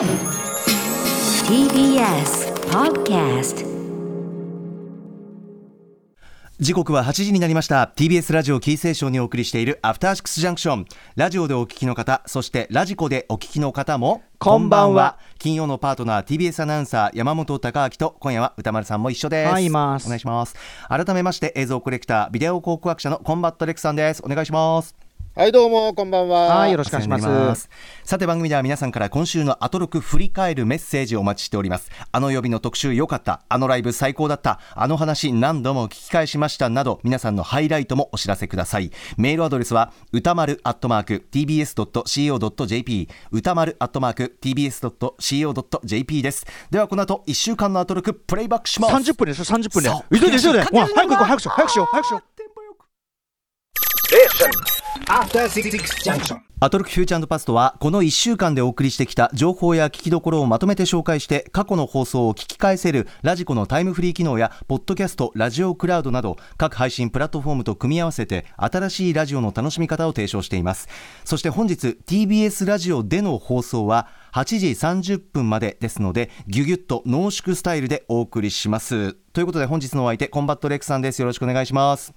TBS Podcast 時刻は8時になりました。TBS ラジオキーステーションにお送りしているアフターシックスジャンクションラジオでお聞きの方そしてラジコでお聞きの方もこんばんは。金曜のパートナー TBS アナウンサー山本匡晃と今夜は宇多丸さんも一緒です。はいいます。お願いします。改めまして映像コレクタービデオ考古学者のコンバットレックさんです。お願いしますはい、どうも、こんばんは。はい、よろしくお願いします。お世話になりさて番組では皆さんから今週のアトロク振り返るメッセージをお待ちしておりますあの曜日の特集良かったあのライブ最高だったあの話何度も聞き返しましたなど皆さんのハイライトもお知らせくださいメールアドレスは歌丸アットマーク tbs.co.jp 歌丸アットマーク tbs.co.jp ですではこの後1週間のアトロクプレイバックします30分でしょ、30分で。急いで急いで。早く行こう、早くしよう、早くしよう、早くしよう。After Six Junction. アトロクフューチャーパストはこの1週間でお送りしてきた情報や聞きどころをまとめて紹介して過去の放送を聞き返せるラジコのタイムフリー機能やポッドキャストラジオクラウドなど各配信プラットフォームと組み合わせて新しいラジオの楽しみ方を提唱しています。そして本日 TBS ラジオでの放送は8時30分までですのでギュギュッと濃縮スタイルでお送りします。ということで本日のお相手コンバットレックさんです。よろしくお願いします。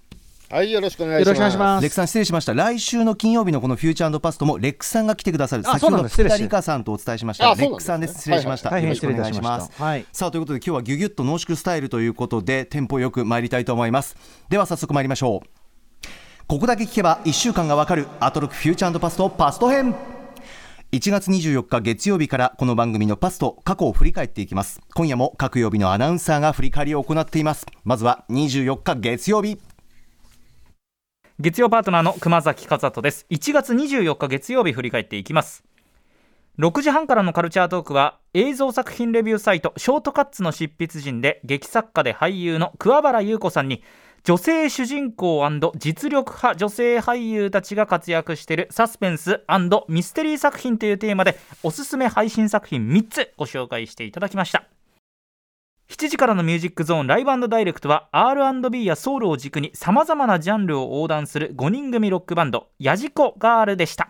はい、よろしくお願いします。よろしくお願いします。レックさん失礼しました。来週の金曜日のこのフューチャーパストもレックさんが来てくださる。あ先ほどそうなんです。失礼し福田理香さんとお伝えしました。あそうなんですね。レックさんです。失礼しました、大変失よろしくお願礼いたしますた。はい。さあということで今日はギュギュッと濃縮スタイルということでテンポよく参りたいと思います。では早速参りましょう。ここだけ聞けば1週間がわかるアトロクフューチャーパストパスト編。1月24日月曜日からこの番組のパスト過去を振り返っていきます。今夜も各曜日のアナウンサーが振り返りを行っています。まずは24日月曜日月曜パートナーの熊崎和人です。1月24日月曜日振り返っていきます。6時半からのカルチャートークは映像作品レビューサイトショートカッツの執筆人で劇作家で俳優の桑原優子さんに女性主人公実力派女性俳優たちが活躍しているサスペンスミステリー作品というテーマでおすすめ配信作品3つご紹介していただきました。7時からのミュージックゾーンライブダイレクトは R&B やソウルを軸にさまざまなジャンルを横断する5人組ロックバンドヤジコガールでした。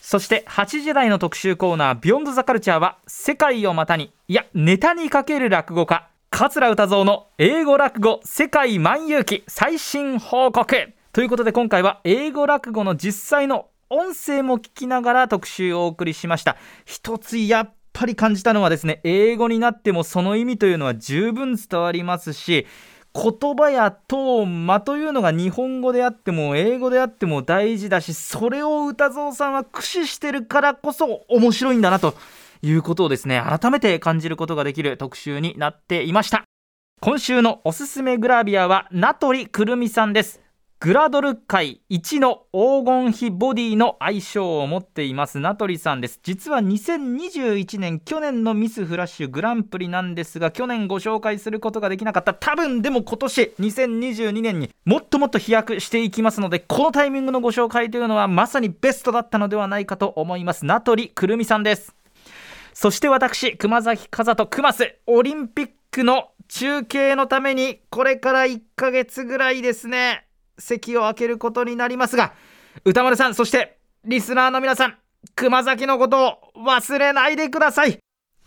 そして8時台の特集コーナー「ビヨンドザカルチャーは世界を股にいやネタにかける落語家桂歌蔵の英語落語「世界万有記」最新報告。ということで今回は英語落語の実際の音声も聞きながら特集をお送りしました。一つやっぱり感じたのはですね英語になってもその意味というのは十分伝わりますし言葉やトーン間というのが日本語であっても英語であっても大事だしそれを歌蔵さんは駆使してるからこそ面白いんだなということをですね改めて感じることができる特集になっていました。今週のおすすめグラビアは名取くるみさんです。グラドル界一の黄金比ボディの愛称を持っています名取さんです。実は2021年去年のミスフラッシュグランプリなんですが去年ご紹介することができなかった。多分でも今年2022年にもっともっと飛躍していきますのでこのタイミングのご紹介というのはまさにベストだったのではないかと思います。名取くるみさんです。そして私熊崎風人熊須オリンピックの中継のためにこれから1ヶ月ぐらいですね。席を開けることになりますが歌丸さんそしてリスナーの皆さん熊崎のことを忘れないでください。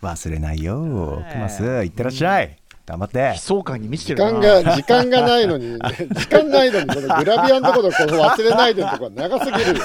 忘れないよ。クマスいってらっしゃい。頑張って。悲壮感に満ちて時るな。間が、時間がないのに、時間ないのに、このグラビアのところこの忘れないでのところ長すぎるよ。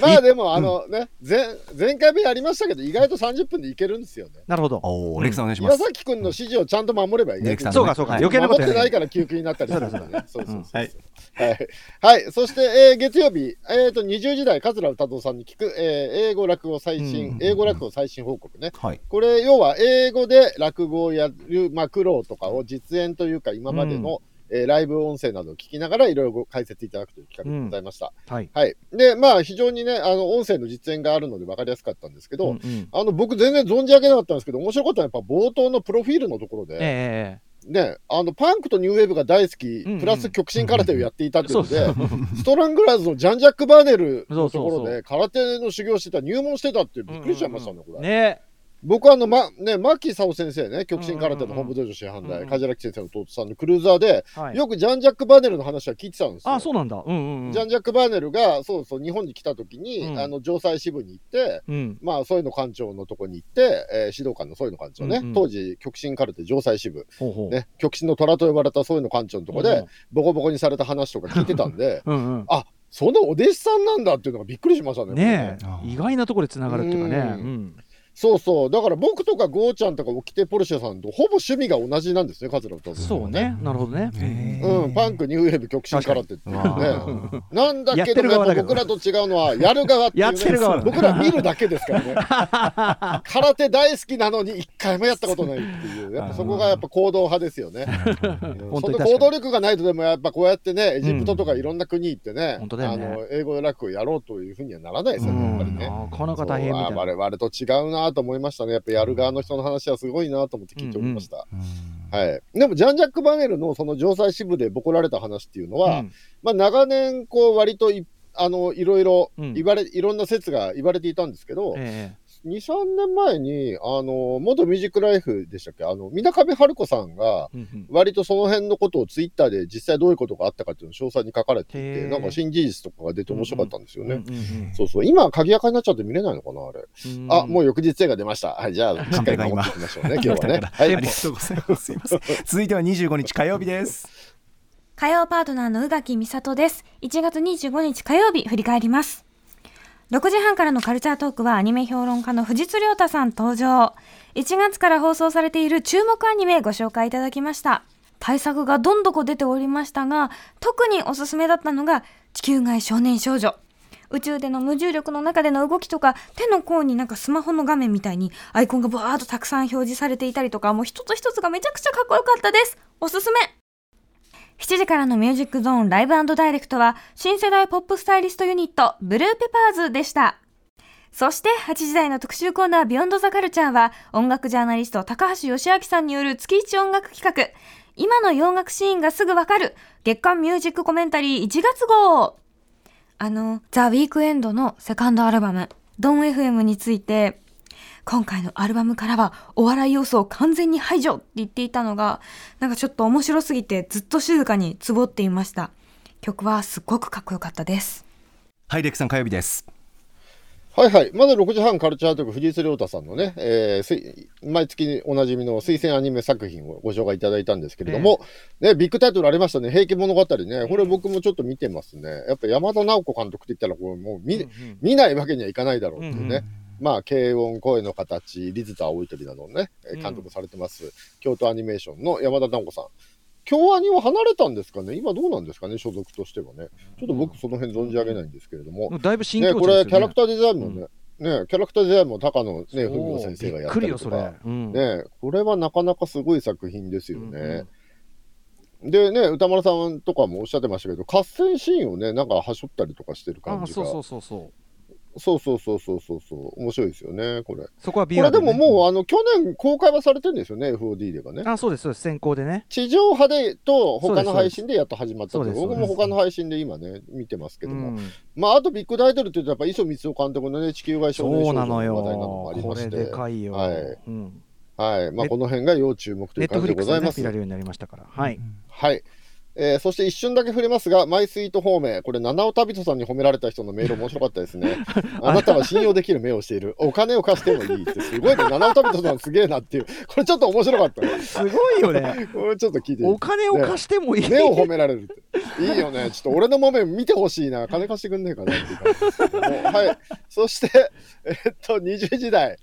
まあでも、あのね、前、前回目やりましたけど、意外と30分でいけるんですよね。なるほど。おおレックさんお願いしま岩す崎君の指示をちゃんと守ればいい。レックさんそうかそうかはい余計なことってないから休憩になったりするからね。そうそうそうそう。はいはい。はい。そして、えー月曜日、えっ、と、20時台、桂歌蔵さんに聞く、えー英語落語最新、英語落語最新報告ね。はいこれ、要は、英語で落語をやる、まあ、苦労とかを実演というか、今までの、えーライブ音声などを聞きながら、いろいろ解説いただくという企画でございました。はい。はい。で、まあ、非常にね、あの、音声の実演があるので分かりやすかったんですけど、うんうん。あの、僕全然存じ上げなかったんですけど、面白かったのはやっぱ冒頭のプロフィールのところで、えね、あの、パンクとニューウェーブが大好き、んうん。プラス極真空手をやっていたっていうので、ストラングラーズのジャン・ジャック・バーネルのところで空手の修行してた、入門してたってびっくりしちゃいましたね、これ。えね僕はあの、ま、ね、牧沙先生ね、極真空手の本部道場師範代、梶原木先生の弟さんのクルーザーで、はい。よくジャン・ジャック・バーネルの話は聞いてたんですよ。あそうなんだ。うんうんうん。ジャン・ジャック・バーネルが、そうそう、日本に来た時に、うん。あの、城西支部に行って、うん。まあ、そういうの館長のとこに行って、えー指導官のそういうの館長ね、うんうん。当時、極真カルテ城西支部、ほうほう。ね、極真の虎と呼ばれたそういうの館長のとこで、ボコボコにされた話とか聞いてたんで、うんうん。あそのお弟子さんなんだっていうのがびっくりしましたね。ね。意外なところでつながるっていうかね。うん。うんそうそう、だから僕とかゴーちゃんとかオキテポルシェさんとほぼ趣味が同じなんですね、桂歌そうね。なるほどね。うん、パンク、ニューウェーブ、極真空手っていう確ね。なんだけどやっぱ僕らと違うのは、やる側っていう、ね、やってる側だ僕ら見るだけですからね。空手大好きなのに、一回もやったことないっていう、やっぱそこがやっぱ行動派ですよね。うんその行動力がないと、でもやっぱこうやってね、エジプトとかいろんな国行ってね、あの英語楽をやろうというふうにはならないですよね、やっぱりね。なかなか大変みたいな。我々と違うなと思いましたね。やっぱやる側の人の話はすごいなと思って聞いておりました。はい。でも、ジャン・ジャック・バネルのその城西支部でボコられた話っていうのは、うんまあ、長年、こう、割とい、あの、いろいろうん言われ、いろんな説が言われていたんですけど、え2、3年前に、あの、元ミュージックライフでしたっけ、あの、水上春子さんが、えうんうん割とその辺のことをツイッターで実際どういうことがあったかっていうのを詳細に書かれていへて、ーなんか新事実とかが出て面白かったんですよね。そうそう。今は鍵垢になっちゃって見れないのかな、あれ。うんあ、もう翌日映画出ました。はい、じゃあ、しっかり守っていきましょうね、今日はね。はいありがとうございます。すいません。続いては25日火曜日です。火曜パートナーの宇垣美里です。1月25日火曜日振り返ります。6時半からのカルチャートークはアニメ評論家の藤津亮太さん登場。1月から放送されている注目アニメご紹介いただきました。対策がどんどこ出ておりましたが、特におすすめだったのが地球外少年少女。宇宙での無重力の中での動きとか手の甲になんかスマホの画面みたいにアイコンがバーッとたくさん表示されていたりとかもう一つ一つがめちゃくちゃかっこよかったですおすすめ7時からのミュージックゾーンライブダイレクトは新世代ポップスタイリストユニットブルーペパーズでした。そして8時台の特集コーナービヨンドザカルチャーは音楽ジャーナリスト高橋義明さんによる月一音楽企画今の洋楽シーンがすぐわかる月間ミュージックコメンタリー1月号あの、ザ・ウィークエンドのセカンドアルバムドン FM について今回のアルバムからはお笑い要素を完全に排除って言っていたのがなんかちょっと面白すぎてずっと静かにつぼっていました曲はすっごくかっこよかったですはい、レックさん火曜日です。はいはい。まだ6時半カルチャートーク藤井亮太さんのね、えー毎月おなじみの推薦アニメ作品をご紹介いただいたんですけれども、ね、ビッグタイトルありましたね。平家物語ね。これ僕もちょっと見てますね。やっぱ山田直子監督って言ったら、これもう見,、うんうん見ないわけにはいかないだろうっていうね。うんまあ、軽音、声の形、リズと青い鳥などをね、監督されてます、京都アニメーションの山田直子さん。京アニを離れたんですかね？今どうなんですかね？所属としてはね。ちょっと僕その辺存じ上げないんですけれども。もうだいぶ新ね、境地これ、ですよね。キャラクターデザインもね、ね、キャラクターデザインも高野ね、文夫先生がやったりよそれりとか、うん。ね、これはなかなかすごい作品ですようんね。でね、歌丸さんとかもおっしゃってましたけど、合戦シーンをね、なんかはしょったりとかしてるあ感じが。そうそうそうそうそうそうそうそうそうそう、面白いですよね、これ。そこはビこれでももう、うあの、去年公開はされてるんですよね、FOD でがね。あそうですそうです先行でね地上波でと他の配信でやっと始まった僕も他の配信で今ね、見てますけども。うんまあ、あとビッグタイトルって言うと、やっぱ磯光雄監督のね、地球外少年少女の話題などもよありまして。これでかいよはいうんはい。まあ、ネこの辺が要注目という感ネットフリックスじでございます。でね見られるようになりましたからはいはい。えーそして一瞬だけ触れますが、マイスイート方面、これ、七尾旅人さんに褒められた人のメール面白かったですね。あなたは信用できる目をしている。お金を貸してもいいって、すごいね。七尾旅人さんすげえなっていう。これちょっと面白かったね。すごいよねこれちょっと聞いてお金を貸してもいい目を褒められるって。いいよね。ちょっと俺の豆見てほしいな。金貸してくんねえかなっていう感じですけども。はい。そして、えっと、20時台。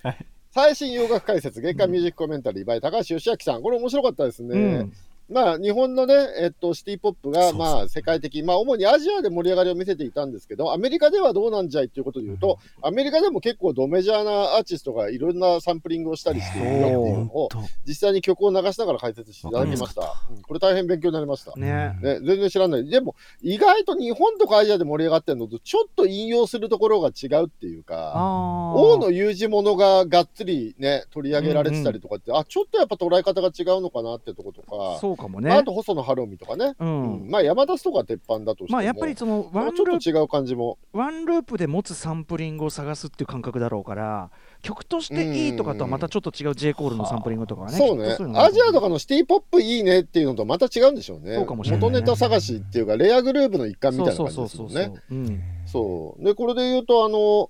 最新洋楽解説、月間ミュージックコメンタリー by 高橋義明さん。これ面白かったですね。うんまあ、日本のね、えっと、シティポップが、まあ、世界的、まあ、主にアジアで盛り上がりを見せていたんですけど、アメリカではどうなんじゃいということで言うと、アメリカでも結構ドメジャーなアーティストがいろんなサンプリングをしたりしているよっていうのを、実際に曲を流しながら解説していただきました。うん。これ大変勉強になりました。ねね、全然知らない。でも、意外と日本とかアジアで盛り上がってるのと、ちょっと引用するところが違うっていうか、あ王の有事物ががっつりね、取り上げられてたりとかって、あ、ちょっとやっぱ捉え方が違うのかなってとことか、そうかもまあ、と細野晴臣とかね、ううん。んまあ山田とか鉄板だとしても、まあやっぱりそのワンルーちょっと違う感じも、プワンループで持つサンプリングを探すっていう感覚だろうから曲としていいとかとはまたちょっと違う J コールのサンプリングとかはね。そうねアジアとかのシティポップいいねっていうのとまた違うんでしょうね、そうかもしれない元ネタ探しっていうか、レアグループの一環みたいなそう感じそうそうそうですもんね。うん。そう。でこれで言うとあの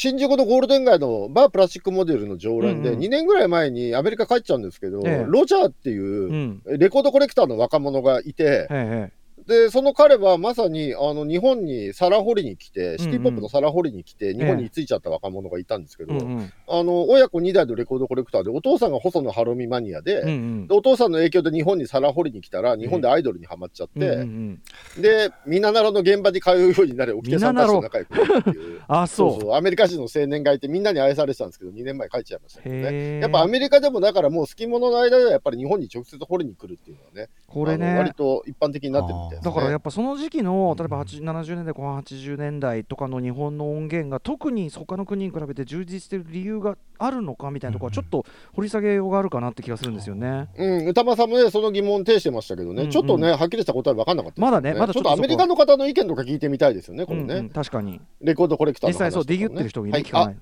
新宿のゴールデン街のバープラスチックモデルの常連で、うんうん。2年ぐらい前にアメリカ帰っちゃうんですけど、ええ。ロジャーっていうう、ん。レコードコレクターの若者がいて、ええでその彼はまさにあの日本に皿掘りに来て、シティポップの皿掘りに来て、日本に居ついちゃった若者がいたんですけど、うんうん。あの親子2代のレコードコレクターで、お父さんが細野晴臣マニアで、うんうん。でお父さんの影響で日本に皿掘りに来たら、日本でアイドルにはまっちゃって、うんうんうん。で、みななろの現場に通うようになり、沖手さんたちと仲良くなるっていう。あそそううそう。アメリカ人の青年がいてみんなに愛されてたんですけど2年前帰っちゃいましたけどね。やっぱアメリカでもだからもう好き者の間ではやっぱり日本に直接掘りに来るっていうのはねこれあの割ねと一般的になってるみたいね。だからやっぱその時期の例えば80 70年代後半80年代とかの日本の音源が特に他の国に比べて充実してる理由があるのかみたいなところはちょっと掘り下げようがあるかなって気がするんですよね。うん、歌間さんもね、その疑問を呈してましたけどね、うん。うんちょっとね、はっきりした答え分かんなかったですよまだねまだちょっとアメリカの方の意見とか聞いてみたいですよね、これね。うんうん確かに。レコードコレクター実際そうディグってる人がいはい。る聞かない。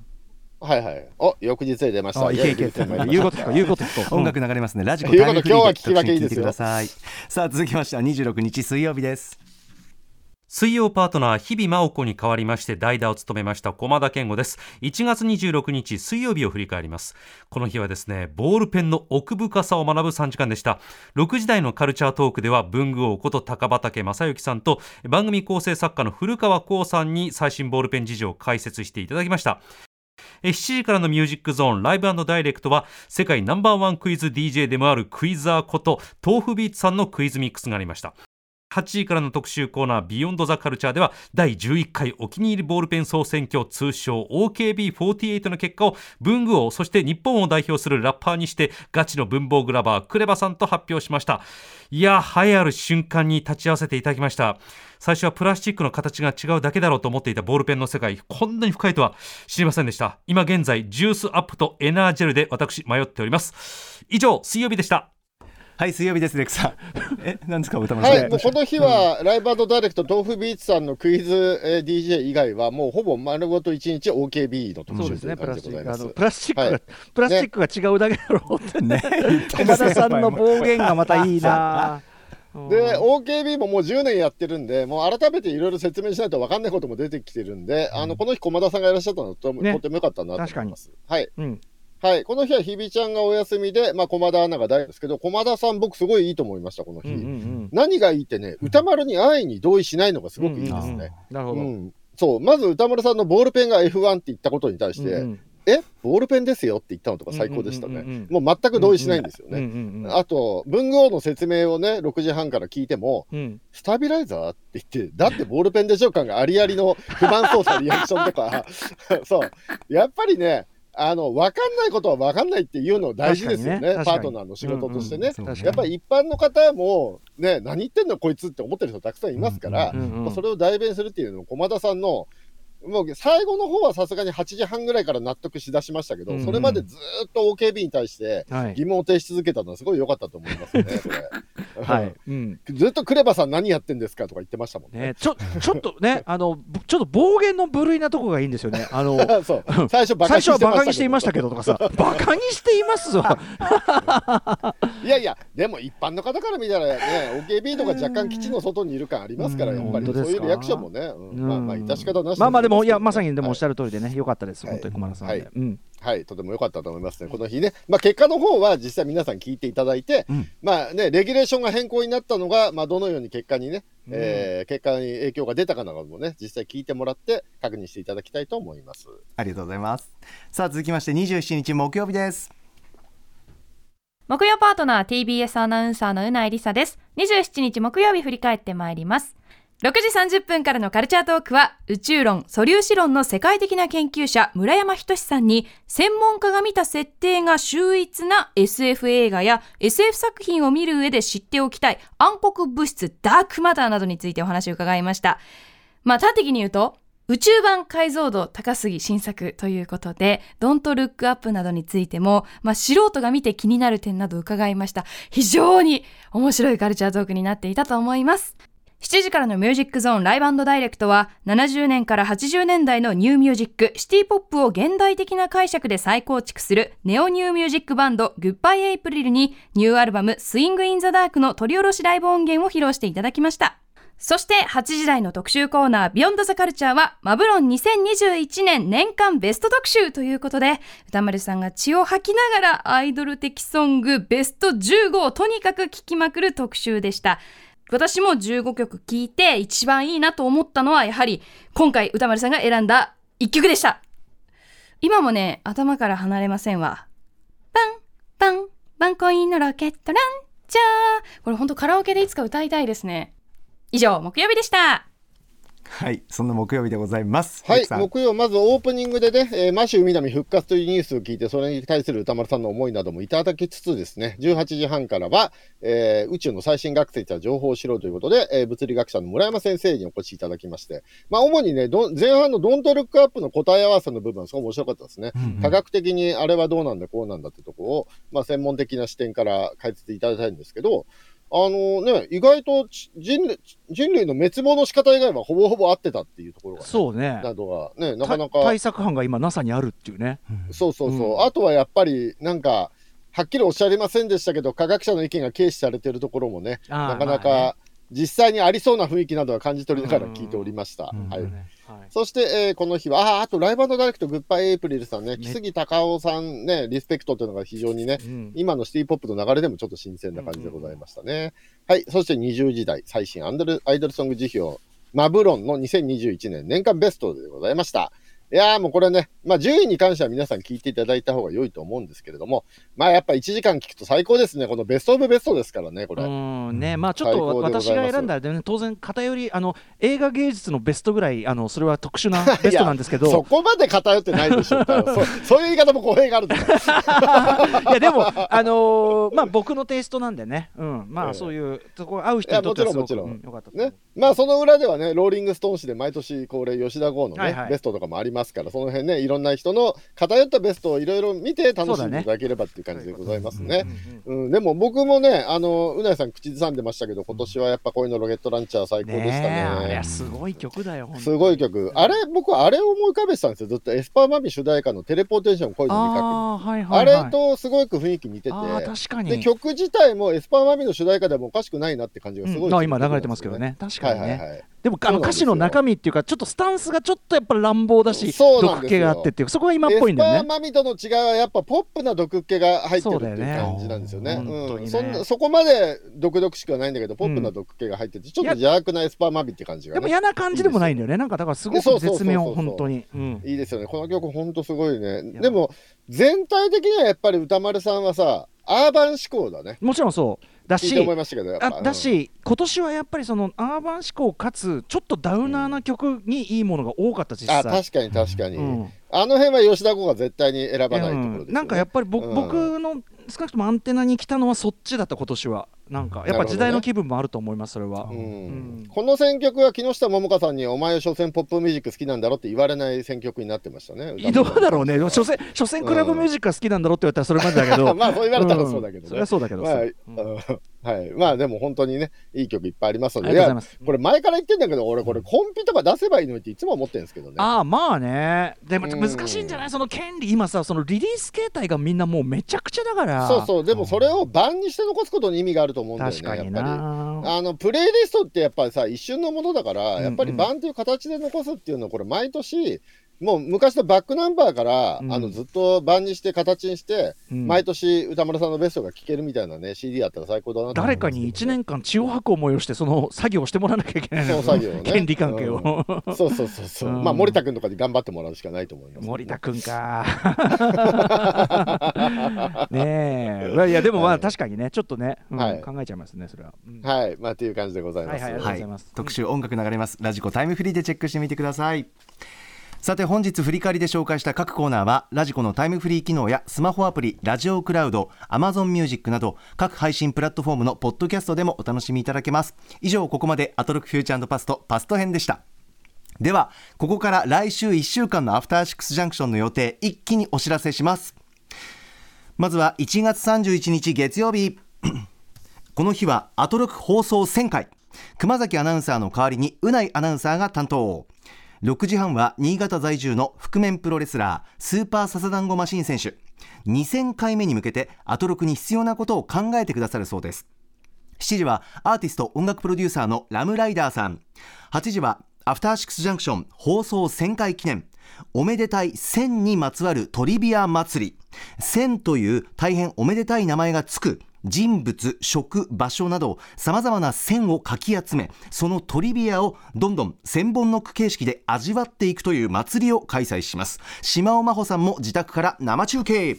あはいはい。お、翌日で出ました。あいけいけ。って言うことか言うこと聞こう。音楽流れますね。ラジコというタイムフリーこと今日は聞き分けいいでですよ特集聞いてください。さあ続きましては26日水曜日です。水曜パートナー日々真央子に代わりまして代打を務めました駒田健吾です。1月26日水曜日を振り返ります。この日はですねボールペンの奥深さを学ぶ3時間でした。6時台のカルチャートークでは文具王こと高畑正幸さんと番組構成作家の古川光さんに最新ボールペン事情を解説していただきました。え7時からのミュージックゾーンライブダイレクトは世界ナンバーワンクイズ DJ でもあるクイザーこと豆腐ビーツさんのクイズミックスがありました。8時からの特集コーナービヨンドザカルチャーでは第11回お気に入りボールペン総選挙通称 OKB48 の結果を文具王そして日本を代表するラッパーにしてガチの文房グラバークレバさんと発表しました。いや栄えある瞬間に立ち会わせていただきました。最初はプラスチックの形が違うだけだろうと思っていたボールペンの世界こんなに深いとは知りませんでした。今現在ジュースアップとエナージェルで私迷っております。以上水曜日でした。はい水曜日ですレクさんえ何ですか歌丸さん、はい、もうこの日は、ライブダイレクト、豆腐ビーツさんのクイズ、えー DJ 以外は、もうほぼ丸ごと1日 OKB の特そうですねプラスチ。ックあのプラスチックが、はい。プラスチックが違うだけだろうって。ね駒 田さんの暴言がまたいいな。で、OKB ももう10年やってるんで、もう改めていろいろ説明しないと分かんないことも出てきてるんで、あのこの日、駒田さんがいらっしゃったのはと,、ね。とてもよかったなと思います。はい、うんはい、この日は日比ちゃんがお休みで、まあ、駒田アナが大ですけど、駒田さん、僕、すごいいいと思いました、この日。うんうんうん。何がいいってね、歌丸に安易に同意しないのがすごくいいですね。なるほど。うん。そう。まず歌丸さんのボールペンが F1 って言ったことに対して、うんうん。え？ボールペンですよって言ったのとか最高でしたね。うんうんうんうん。もう全く同意しないんですよね。うんうんうんあと、文具王の説明をね、6時半から聞いても、うん。スタビライザーって言って、だってボールペンでしょ感がありありの不満操作リアクションとか、そう、やっぱりね、あの分かんないことは分かんないっていうの大事ですよね、ね。パートナーの仕事としてね。うんうんやっぱり一般の方も、ね、何言ってんのこいつって思ってる人たくさんいますから、それを代弁するっていうのも駒田さんのもう最後の方はさすがに8時半ぐらいから納得しだしましたけど、うんうん。それまでずーっと OKB に対してはい。疑問を呈し続けたのはすごい良かったと思いますね、これ。はい。うんずっとクレバさん何やってんですかとか言ってましたもんね。ね、ちょちょっとね、あのぶちょっと暴言の部類なとこがいいんですよね。あの そう最初はバカにしていましたけどとかさ、バカにしていますわ。いやいや、でも一般の方から見たらね、OKB とか若干基地の外にいる感ありますから、うんやっぱりそういうリアクションもね、うんうんまあまあ、致し方なしまあまあでもいやまさににでもおっしゃる、る通りでね、良かったです。本当に駒田さんで。はいうん。はい、とても良かったと思いますね、この日ね。まあ結果の方は実際皆さん聞いていただいて、うんまあね、レギュレーションが変更になったのが、まあどのように結果にね、えー結果に影響が出たかなどもね、実際聞いてもらって確認していただきたいと思います。ありがとうございますさあ続きまして27日木曜日です木曜パートナー TBS アナウンサーのうないりさです。27日木曜日振り返ってまいります。6時30分からのカルチャートークは宇宙論、素粒子論の世界的な研究者村山仁さんに専門家が見た設定が秀逸な SF 映画や SF 作品を見る上で知っておきたい暗黒物質ダークマターなどについてお話を伺いました。まあ端的に言うと宇宙版解像度高すぎ新作ということで、ドントルックアップなどについても、まあ、素人が見て気になる点など伺いました。非常に面白いカルチャートークになっていたと思います。7時からのミュージックゾーンライブダイレクトは70年から80年代のニューミュージック、シティポップを現代的な解釈で再構築するネオニューミュージックバンドグッバイエイプリルにニューアルバムスイングインザダークの録り下ろしライブ音源を披露していただきました。そして8時台の特集コーナービヨンドザカルチャーはマブ論2021年年間ベスト特集ということで歌丸さんが血を吐きながらアイドル的ソングベスト15をとにかく聴きまくる特集でした。私も15曲聴いて一番いいなと思ったのはやはり今回歌丸さんが選んだ1曲でした。今もね、頭から離れませんわ。バン、バン、バンコインのロケットランチャー。これほんとカラオケでいつか歌いたいですね。以上、木曜日でした。はいそんな木曜日でございます。はい木曜、まずオープニングでね、えーマシュ海波復活というニュースを聞いて、それに対する歌丸さんの思いなどもいただきつつですね、18時半からは、えー宇宙の最新学説や情報を知ろうということで、えー物理学者の村山先生にお越しいただきまして、まあ、主にね、ど前半のドントルックアップの答え合わせの部分、すごい面白かったですね。科学的にあれはどうなんだ、こうなんだってとこを、まあ、専門的な視点から解説いただきたいんですけど、あのね、意外とち人類人類の滅亡の仕方以外はほぼほぼ合ってたっていうところが、ね、そうね。などがね、なかなかた対策班が今 NASA にあるっていうね。そうそうそう、うん。あとはやっぱりなんか、はっきりおっしゃりませんでしたけど、科学者の意見が軽視されているところもね、なかなか実際にありそうな雰囲気などは感じ取りながら聞いておりました。うん。はい。はい。そして、えーこの日は、あーあとライブダイレクト、グッバイエイプリルさんね、ね。木杉隆夫さんね、リスペクトというのが非常にね、うん。今のシティポップの流れでもちょっと新鮮な感じでございましたね。はい、そして20時代、最新アンドルアイドルソング辞表、マブロンの2021年年間ベストでございました。いやーもうこれね、まあ10位に関しては皆さん聞いていただいた方が良いと思うんですけれども、まあやっぱ1時間聞くと最高ですね。このベストオブベストですからね、これ。うんね。まあちょっと私が選んだらね当然偏りあの映画芸術のベストぐらいあのそれは特殊なベストなんですけど。そこまで偏ってないでしょう。そ そういう言い方も語弊がある いやでもあのーまあ僕のテイストなんでね。うん。まええ。あそういうとこ合う人にとってはすごくいやもちろんもちろん。うんよかったね、まあその裏ではね、ローリング・ストーン誌で毎年恒例、吉田剛のね、はいはい。ベストとかもありますから、その辺ね、いろんな人の偏ったベストをいろいろ見て楽しんでいただければっていう感じでございますね。うんでも僕もね、あのうなやさん、口ずさんでましたけど、今年はやっぱ恋のロケットランチャー最高でしたね。ね。すごい曲だよ本当に。すごい曲。あれ、僕はあれを思い浮かべてたんですよ。ずっとエスパーマミ主題歌のテレポーテーション恋の味覚。あーはいあはいはい。れとすごく雰囲気似てて、あー確かに。で曲自体もエスパーマミの主題歌でもおかしくないなって感じがすごい、うんあ今流れてますけどね。確かにね。はいはいはいでもあの歌詞の中身っていうかちょっとスタンスがちょっとやっぱ乱暴だしそうなんですよ。毒気があってっていうそこが今っぽいんだよね。エスパーマミとの違いはやっぱポップな毒っ気が入ってるっていう感じなんですよね。本当にね。うん。そこまで毒々しくはないんだけど、ポップな毒っ気が入ってて、ちょっと邪悪なエスパーマミって感じが、ね。でも嫌な感じでもないんだよね。なんかだからすごく絶妙本当に。うん。いいですよね。この曲ほんとすごいね。でも、全体的にはやっぱり歌丸さんはさ、アーバン志向だね。もちろんそうだし。あだし、今年はやっぱりそのアーバン志向かつちょっとダウナーな曲にいいものが多かった実際。あ、確かに確かに。うん。あの辺は吉田剛が絶対に選ばないところですよね、うん。なんかやっぱりぼ、うん。僕の少なくともアンテナに来たのはそっちだった今年はなんかやっぱ時代の気分もあると思いますそれは、うん。この選曲は木下桃香さんにお前は所詮ポップミュージック好きなんだろって言われない選曲になってましたね。どうだろうね、所詮所詮クラブミュージックが好きなんだろうって言われたらそれまでだけど、まあそう言われたらそうだけどね。ん。そうだけどはい。まあでも本当にね、いい曲いっぱいありますので、ありがとうございます。やこれ前から言ってんだけど、俺これコンピとか出せばいいのにっていつも思ってるんですけどね。ああまあね。でもうん。難しいんじゃない？その権利。今さそのリリース形態がみんなもうめちゃくちゃだから。そうそう、でもそれを版にして残すことに意味があると思うんだよね、確かにやっぱり。なあのプレイリストってやっぱりさ一瞬のものだから、うんやっぱり版という形で残すっていうのはこれ毎年もう昔のバックナンバーから、うん。あのずっと版にして形にして、うん。毎年歌丸さんのベストが聴けるみたいなね CD あったら最高だな誰かに1年間血を吐く思いをしてその作業をしてもらわなきゃいけないの。その作業をね。権利関係を、うん。そうそうそうそう、うん。まあ森田君とかに頑張ってもらうしかないと思います森田君か。ねえ。いやでもまあ確かにねちょっとね、うんはい。考えちゃいますねそれは、うん。はい。まあっていう感じでございます、はいはいありがとうございます。特集音楽流れます。ラジコタイムフリーでチェックしてみてくださいさて本日振り返りで紹介した各コーナーはラジコのタイムフリー機能やスマホアプリラジオクラウド Amazon ミュージックなど各配信プラットフォームのポッドキャストでもお楽しみいただけます。以上ここまでアトロックフューチャーパストパスト編でした。ではここから来週1週間のアフターシックスジャンクションの予定一気にお知らせします。まずは1月31日月曜日。この日はアトロック放送1000回。熊崎アナウンサーの代わりにうないアナウンサーが担当。6時半は新潟在住の覆面プロレスラースーパーササダンゴマシン選手。2000回目に向けてアトロクに必要なことを考えてくださるそうです。7時はアーティスト音楽プロデューサーのラムライダーさん。8時はアフターシックスジャンクション放送1000回記念。おめでたい1000にまつわるトリビア祭り。1000という大変おめでたい名前がつく人物、食、場所などさまざまな線をかき集めそのトリビアをどんどん千本ノック形式で味わっていくという祭りを開催します。島尾真帆さんも自宅から生中継。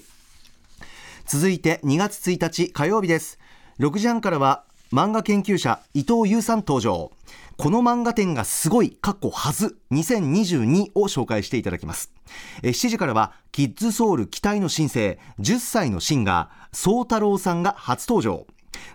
続いて2月1日火曜日です。6時半からは漫画研究者伊藤優さん登場。この漫画展がすごい、かっこはず2022を紹介していただきます。7時からは、キッズソウル期待の新星、10歳のシンガー、宗太郎さんが初登場。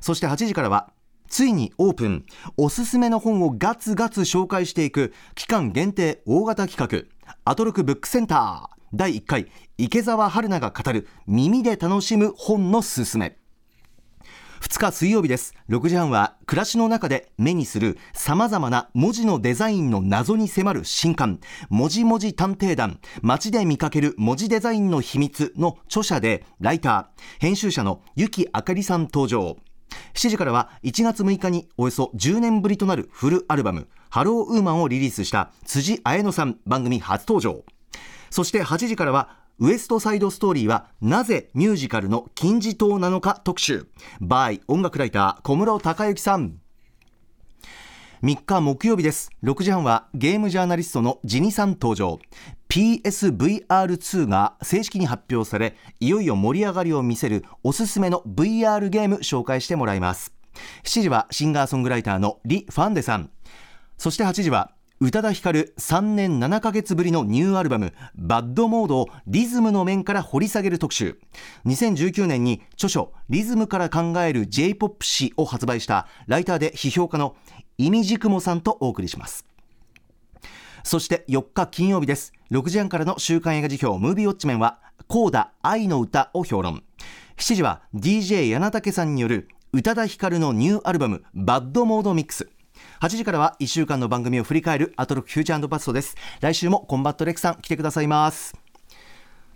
そして8時からは、ついにオープン、おすすめの本をガツガツ紹介していく、期間限定大型企画、アトロクブックセンター、第1回、池澤春菜が語る、耳で楽しむ本のすすめ。2日水曜日です。6時半は暮らしの中で目にする様々な文字のデザインの謎に迫る新刊。文字文字探偵団。街で見かける文字デザインの秘密の著者でライター。編集者のゆきあかりさん登場。7時からは1月6日におよそ10年ぶりとなるフルアルバムハローウーマンをリリースした辻彩乃さん番組初登場。そして8時からはウエストサイドストーリーはなぜミュージカルの金字塔なのか特集。by 音楽ライター小室孝之さん。3日木曜日です。6時半はゲームジャーナリストのジニさん登場。PSVR2 が正式に発表されいよいよ盛り上がりを見せるおすすめの VR ゲーム紹介してもらいます。7時はシンガーソングライターのリ・ファンデさん。そして8時は宇多田ヒカル3年7ヶ月ぶりのニューアルバム「バッドモード」をリズムの面から掘り下げる特集。2019年に著書「リズムから考える J−POP 史」を発売したライターで批評家の imdkmさんとお送りします。そして4日金曜日です。6時半からの週刊映画辞表「ムービーウォッチメン」は「コーダ愛の歌」を評論。7時は DJ 柳竹さんによる宇多田ヒカルのニューアルバム「バッドモードミックス」8時からは1週間の番組を振り返るアトロクフューチャーパストです。来週もコンバットレックさん来てくださいます。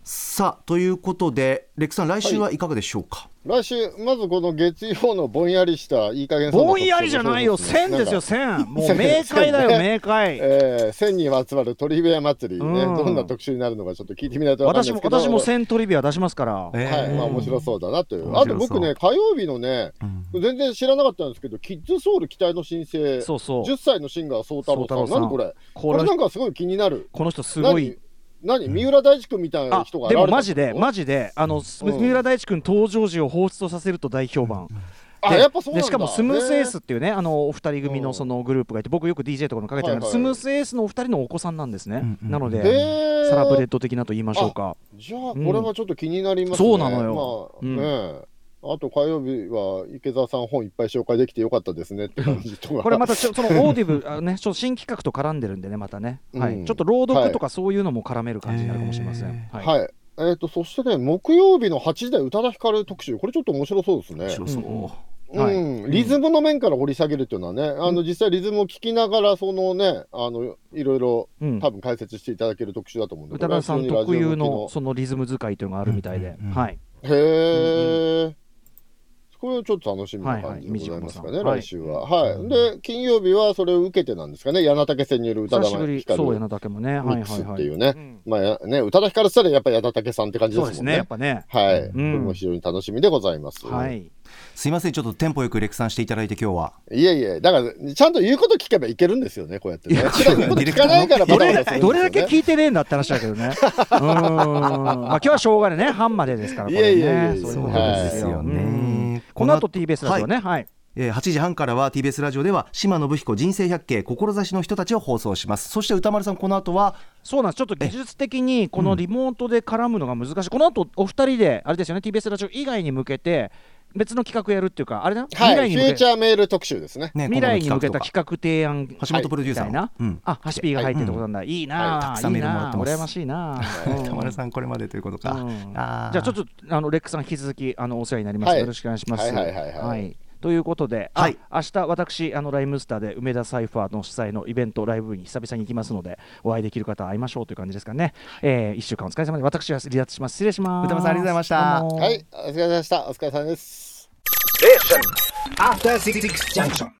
さあということでレックさん来週はいかがでしょうか、来週まずこの月曜のぼんやりしたいい加減ぼんやりじゃないよ線ですよ線もう明快だよ明快、えー、線にまつわるトリビア祭りね、うんどんな特集になるのかちょっと聞いてみないとわかんない私もですけど私も線トリビア出しますから、はい、まあ面白そうだなという。あと僕ね、火曜日のね、全然知らなかったんですけど、キッズソウル期待の新星、そうそう10歳のシンガー、宗太郎さん、これこれなんかすごい気になる。この人すごい何、何三浦大知君みたいなあ人がでもマジでマジであの、三浦大知君登場時を彷彿とさせると大評判、であやっぱそうなんだ。でしかもスムースエースっていうねあのお二人組のそのグループがいて僕よく DJ とかにかけてるけど、スムースエースのお二人のお子さんなんですね、なので、サラブレッド的なと言いましょうか。じゃあ、これはちょっと気になりますね。そうなのよ。まあ、と火曜日は池澤さん本いっぱい紹介できてよかったですねって 感じとか。これまたちょそのオーディブあね ちょ新企画と絡んでるんでねまたね、はい。うんちょっと朗読とかそういうのも絡める感じになるかもしれません、はい。はい。えー、とそしてね、木曜日の8時台、宇多田ヒカル特集、これちょっと面白そうですね。面白そう。うん。はい。リズムの面から掘り下げるっていうのはね、あの実際リズムを聞きながら、そのね、あのいろいろうん。多分解説していただける特集だと思うんで、宇多田さん特有のそのリズム使いというのがあるみたいで、はい。へえ、これはちょっと楽しみな感じでございますかね、はいはい来週は。はい、で、金曜日はそれを受けてなんですかね、柳竹線による宇多田久しぶり。ヒカルそう柳竹もね。はいはいはい。っていうね、まあやね、宇多田ヒカルって言ったらやっぱり柳竹さんって感じですもんね。そうですねやっぱね。はい、うん。これも非常に楽しみでございます。はい。すいませんちょっとテンポよくレックさんしていただいて今日は。いえいえ、だから、ちゃんと言うこと聞けばいけるんですよね、こうやってね。聞かないからバタバタね。どれだけ聞いてねえんだって話だけどね。うーん。まあ今日はしょうがないね。半までですからこれね。いやいやいやそういうことですよ。そうですよねうんこの後 TBS ラジオね。はい。えー8時半からは TBS ラジオでは島信彦人生百景志の人たちを放送しますそして歌丸さんこの後はそうなんです。ちょっと技術的にこのリモートで絡むのが難しい。この後お二人であれですよね。TBS ラジオ以外に向けて別の企画やるっていうかあれだ、はい、フュー未来に向け。チャーメール特集ですね。ね未来に向けた今企画提案。橋本プロデューサーみたいな、うん。あハシピーが入ってるとこなんだ、い。いなあ、たくさんメールもらってます。いいなあ羨ましいな田丸さんこれまでということか、うん。じゃあちょっとあのレックさん引き続きあのお世話になります、はい。よろしくお願いします。はいはいはい。はいということで、あはい明日私あのライムスターで梅田サイファーの主催のイベントライブに久々に行きますのでお会いできる方は会いましょうという感じですかね。えー、一週間お疲れ様で私は離脱します失礼します。歌間さんありがとうございましたはい、お疲れ様でした。お疲れ様です。After Six Junction.